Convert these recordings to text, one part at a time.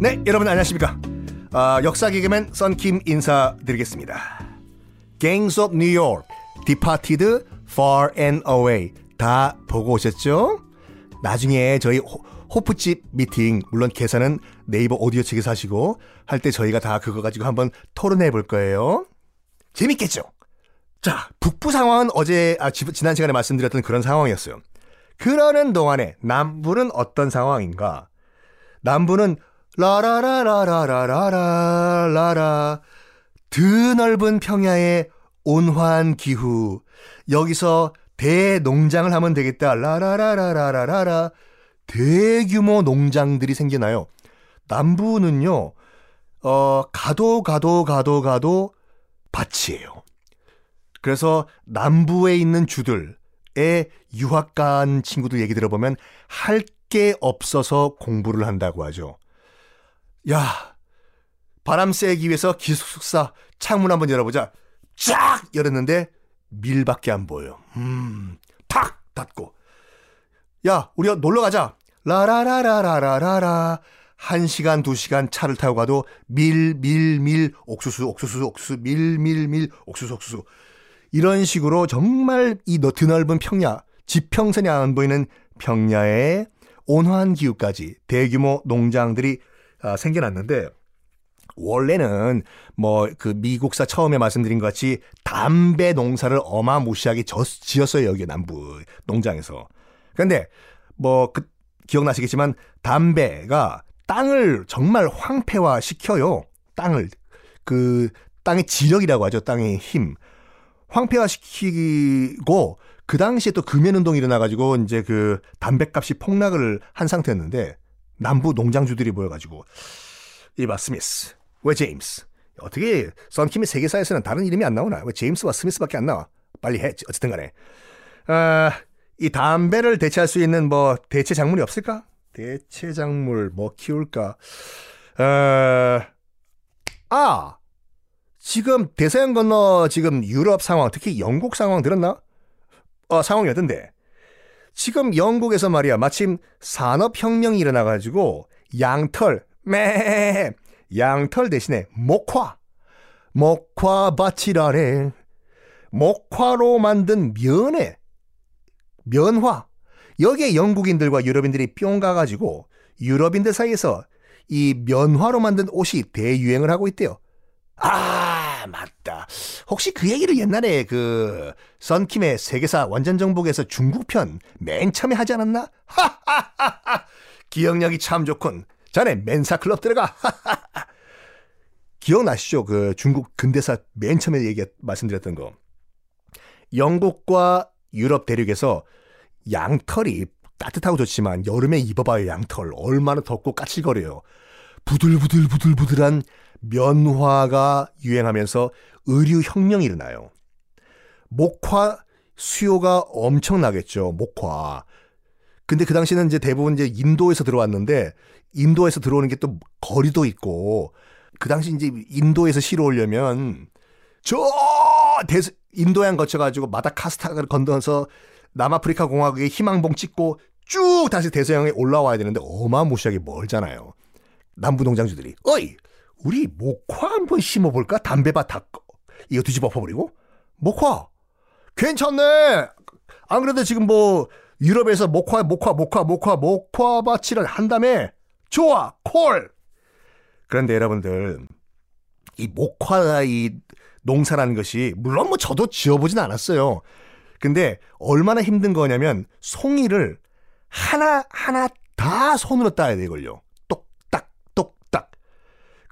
네, 여러분 안녕하십니까? 아, 역사 개그맨 썬킴 인사드리겠습니다. Gangs of New York, Departed, Far and Away 다 보고 오셨죠? 나중에 저희 호, 호프집 미팅 물론 계산은 네이버 오디오 측에서 하시고 할 때 저희가 다 그거 가지고 한번 토론해 볼 거예요. 재밌겠죠? 자, 북부 상황은 어제 아, 지난 시간에 말씀드렸던 그런 상황이었어요. 그러는 동안에 남부는 어떤 상황인가? 남부는 라라라라라라라라 드넓은 평야의 온화한 기후 여기서 대농장을 하면 되겠다 라라라라라라라 대규모 농장들이 생겨나요. 남부는요 어 가도 가도 가도 가도 밭이에요. 그래서 남부에 있는 주들 의 유학 간 친구들 얘기 들어보면 할 게 없어서 공부를 한다고 하죠. 야, 바람 쐬기 위해서 기숙사 창문 한번 열어보자. 쫙 열었는데 밀밖에 안 보여. 음, 탁 닫고. 야, 우리 놀러 가자. 라라라라라라라. 한 시간, 두 시간 차를 타고 가도 밀, 밀, 밀, 옥수수, 옥수수, 옥수수, 밀, 밀, 밀, 옥수수, 옥수수. 이런 식으로 정말 이 드넓은 평야, 지평선이 안 보이는 평야에 온화한 기후까지 대규모 농장들이 아, 생겨났는데 원래는 뭐 그 미국사 처음에 말씀드린 것 같이 담배 농사를 어마무시하게 지었어요 여기 남부 농장에서. 그런데 뭐 그 기억나시겠지만 담배가 땅을 정말 황폐화 시켜요. 땅을 그 땅의 지력이라고 하죠. 땅의 힘 황폐화 시키고 그 당시에 또 금연운동이 일어나가지고 이제 그 담배값이 폭락을 한 상태였는데 남부 농장주들이 모여가지고 이봐 스미스 왜 제임스? 어떻게 썬킴의 세계사에서는 다른 이름이 안 나오나? 왜 제임스와 스미스밖에 안 나와? 빨리 해. 어쨌든 간에. 아, 이 담배를 대체할 수 있는 뭐 대체 작물이 없을까? 대체 작물 뭐 키울까? 아, 아 지금 대서양 건너 지금 유럽 상황 특히 영국 상황 들었나? 어, 상황이었던데. 지금 영국에서 말이야 마침 산업혁명이 일어나가지고 양털 매 양털 대신에 목화 목화밭이라래 목화로 만든 면에 면화. 여기에 영국인들과 유럽인들이 뿅 가가지고 유럽인들 사이에서 이 면화로 만든 옷이 대유행을 하고 있대요. 아, 맞다. 혹시 그 얘기를 옛날에 그 썬킴의 세계사 완전 정복에서 중국 편 맨 처음에 하지 않았나? 하하하하. 기억력이 참 좋군. 자네 맨사 클럽 들어가. 기억나시죠? 그 중국 근대사 맨 처음에 얘기 말씀드렸던 거. 영국과 유럽 대륙에서 양털이 따뜻하고 좋지만 여름에 입어봐요 양털 얼마나 덥고 까칠거려요. 부들부들 부들부들한 면화가 유행하면서 의류 혁명이 일어나요. 목화 수요가 엄청나겠죠. 목화. 근데 그 당시에는 이제 대부분 이제 인도에서 들어왔는데 인도에서 들어오는 게 또 거리도 있고 그 당시 이제 인도에서 실어오려면 저 대서, 인도양 거쳐가지고 마다카스타를 건너서 남아프리카 공화국의 희망봉 찍고 쭉 다시 대서양에 올라와야 되는데 어마무시하게 멀잖아요. 남부 농장주들이 어이 우리 목화 한번 심어볼까? 담배밭 다 이거 뒤집어 엎어버리고 목화 괜찮네. 안 그래도 지금 뭐 유럽에서 목화 목화 목화 목화 목화밭을 한다음에 좋아 콜. 그런데 여러분들 이 목화 이 농사라는 것이 물론 뭐 저도 지어보진 않았어요. 근데 얼마나 힘든 거냐면 송이를 하나 하나 다 손으로 따야 되걸요.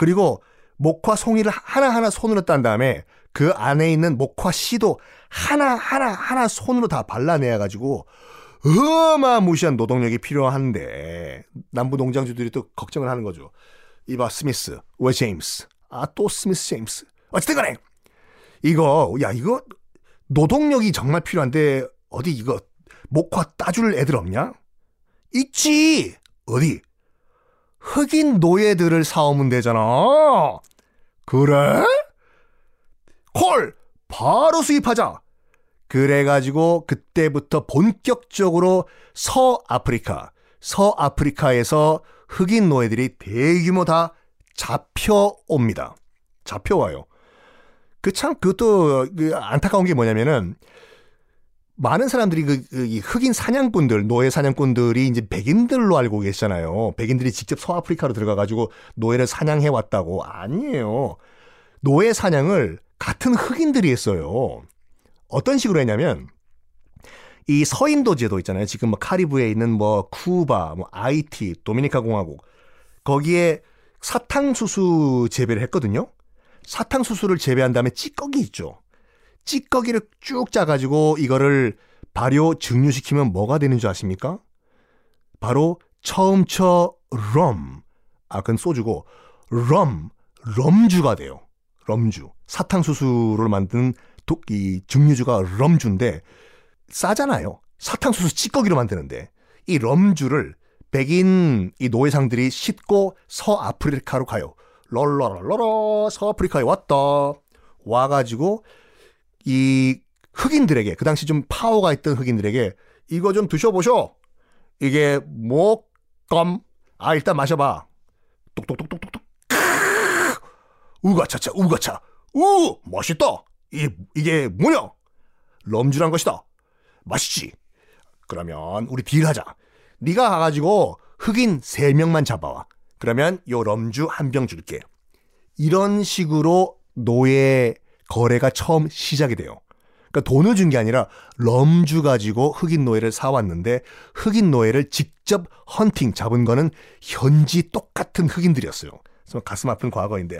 그리고 목화 송이를 하나하나 손으로 딴 다음에 그 안에 있는 목화 씨도 하나하나 하나 손으로 다 발라내야 가지고 어마무시한 노동력이 필요한데 남부 농장주들이 또 걱정을 하는 거죠. 이봐 스미스, 왜 제임스? 아 또 스미스 제임스. 어쨌든 간에 이거 야 이거 노동력이 정말 필요한데 어디 이거 목화 따줄 애들 없냐? 있지. 어디? 흑인 노예들을 사오면 되잖아. 그래? 콜! 바로 수입하자. 그래가지고 그때부터 본격적으로 서아프리카, 서아프리카에서 흑인 노예들이 대규모 다 잡혀옵니다. 잡혀와요. 그 참 그것도 그 안타까운 게 뭐냐면은 많은 사람들이 그, 그 흑인 사냥꾼들, 노예 사냥꾼들이 이제 백인들로 알고 계시잖아요. 백인들이 직접 서아프리카로 들어가가지고 노예를 사냥해 왔다고. 아니에요. 노예 사냥을 같은 흑인들이 했어요. 어떤 식으로 했냐면, 이 서인도 제도 있잖아요. 지금 뭐 카리브에 있는 뭐 쿠바, 뭐 아이티, 도미니카 공화국. 거기에 사탕수수 재배를 했거든요. 사탕수수를 재배한 다음에 찌꺼기 있죠. 찌꺼기를 쭉 짜가지고 이거를 발효 증류시키면 뭐가 되는 줄 아십니까? 바로 처음처 럼. 아, 그건 소주고, 럼, 럼주가 돼요. 럼주. 사탕수수를 만든 도, 이 증류주가 럼주인데, 싸잖아요. 사탕수수 찌꺼기로 만드는데, 이 럼주를 백인 이 노예상들이 싣고 서아프리카로 가요. 롤러롤러러 서아프리카에 왔다. 와가지고 이 흑인들에게 그 당시 좀 파워가 있던 흑인들에게 이거 좀 드셔보셔. 이게 목검. 아 일단 마셔봐. 똑똑똑똑똑똑. 우가차차 우가차. 우 멋있다. 이 이게 뭐냐? 럼주란 것이다. 맛있지. 그러면 우리 딜하자. 네가 가가지고 흑인 3명만 잡아와. 그러면 요 럼주 한 병 줄게. 이런 식으로 노예 거래가 처음 시작이 돼요. 그러니까 돈을 준 게 아니라 럼주 가지고 흑인 노예를 사왔는데 흑인 노예를 직접 헌팅 잡은 거는 현지 똑같은 흑인들이었어요. 그래서 가슴 아픈 과거인데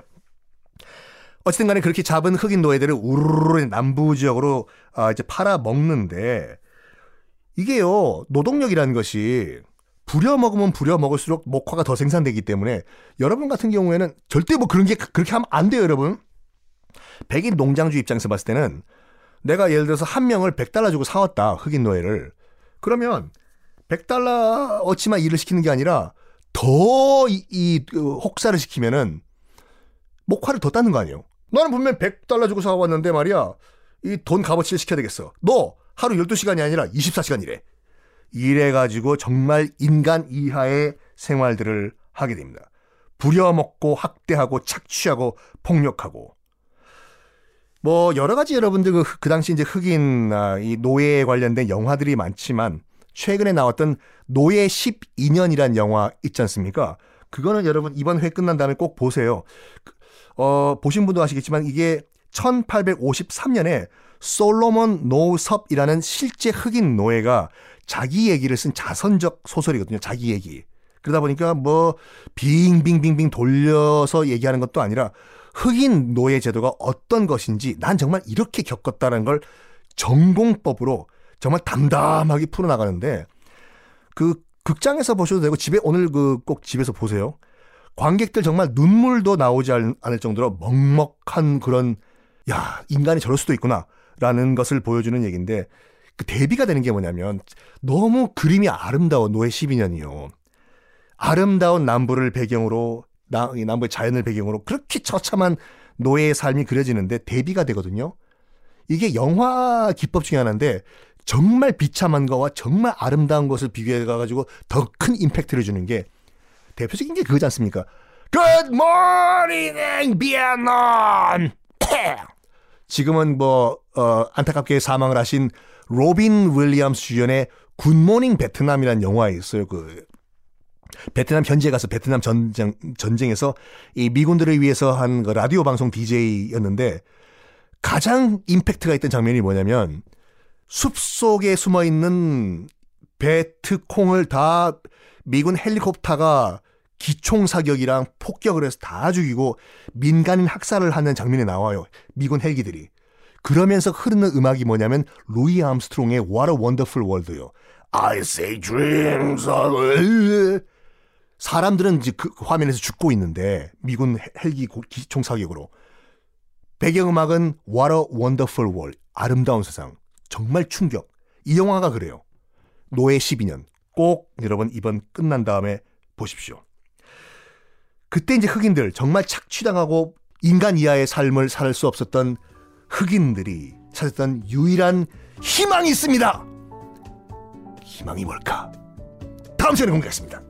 어쨌든 간에 그렇게 잡은 흑인 노예들을 우르르 남부 지역으로 아, 이제 팔아 먹는데 이게요 노동력이라는 것이 부려 먹으면 부려 먹을수록 목화가 더 생산되기 때문에 여러분 같은 경우에는 절대 뭐 그런 게 그렇게 하면 안 돼요 여러분 백인 농장주 입장에서 봤을 때는 내가 예를 들어서 한 명을 100달러 주고 사왔다. 흑인 노예를. 그러면 100달러 어치만 일을 시키는 게 아니라 더 이, 이그 혹사를 시키면은 목화를 더 따는 거 아니에요. 나는 분명 100달러 주고 사왔는데 말이야. 이 돈 값어치를 시켜야 되겠어. 너 하루 12시간이 아니라 24시간 일해. 이래가지고 정말 인간 이하의 생활들을 하게 됩니다. 부려먹고 학대하고 착취하고 폭력하고 뭐 여러 가지 여러분들 그, 그 당시 이제 흑인 아, 이 노예에 관련된 영화들이 많지만 최근에 나왔던 노예 12년이란 영화 있지 않습니까? 그거는 여러분 이번 회 끝난 다음에 꼭 보세요. 어, 보신 분도 아시겠지만 이게 1853년에 솔로몬 노섭이라는 실제 흑인 노예가 자기 얘기를 쓴 자선적 소설이거든요. 자기 얘기. 그러다 보니까 뭐 빙빙빙빙 돌려서 얘기하는 것도 아니라 흑인 노예 제도가 어떤 것인지 난 정말 이렇게 겪었다는 걸 전공법으로 정말 담담하게 풀어나가는데 그 극장에서 보셔도 되고 집에 오늘 그 꼭 집에서 보세요. 관객들 정말 눈물도 나오지 않을 정도로 먹먹한 그런 야 인간이 저럴 수도 있구나라는 것을 보여주는 얘기인데 그 대비가 되는 게 뭐냐면 너무 그림이 아름다워 노예 12년이요. 아름다운 남부를 배경으로 나, 남부의 자연을 배경으로 그렇게 처참한 노예의 삶이 그려지는데 대비가 되거든요. 이게 영화 기법 중에 하나인데 정말 비참한 거와 정말 아름다운 것을 비교해 가지고 더 큰 임팩트를 주는 게 대표적인 게 그거지 않습니까? Good morning, Vietnam. 지금은 뭐 어, 안타깝게 사망을 하신 로빈 윌리엄스 주연의 굿모닝 베트남이라는 영화에 있어요. 그 베트남 현지에 가서 베트남 전쟁, 전쟁에서 이 미군들을 위해서 한 그 라디오 방송 DJ였는데 가장 임팩트가 있던 장면이 뭐냐면 숲 속에 숨어 있는 베트콩을 다 미군 헬리콥터가 기총 사격이랑 폭격을 해서 다 죽이고 민간인 학살을 하는 장면이 나와요. 미군 헬기들이. 그러면서 흐르는 음악이 뭐냐면 루이 암스트롱의 What a Wonderful World요. I say dreams of 사람들은 이제 그 화면에서 죽고 있는데 미군 헬기 기총 사격으로 배경음악은 What a Wonderful World 아름다운 세상 정말 충격 이 영화가 그래요 노예 12년 꼭 여러분 이번 끝난 다음에 보십시오 그때 이제 흑인들 정말 착취당하고 인간 이하의 삶을 살 수 없었던 흑인들이 찾았던 유일한 희망이 있습니다. 희망이 뭘까? 다음 시간에 공개하겠습니다.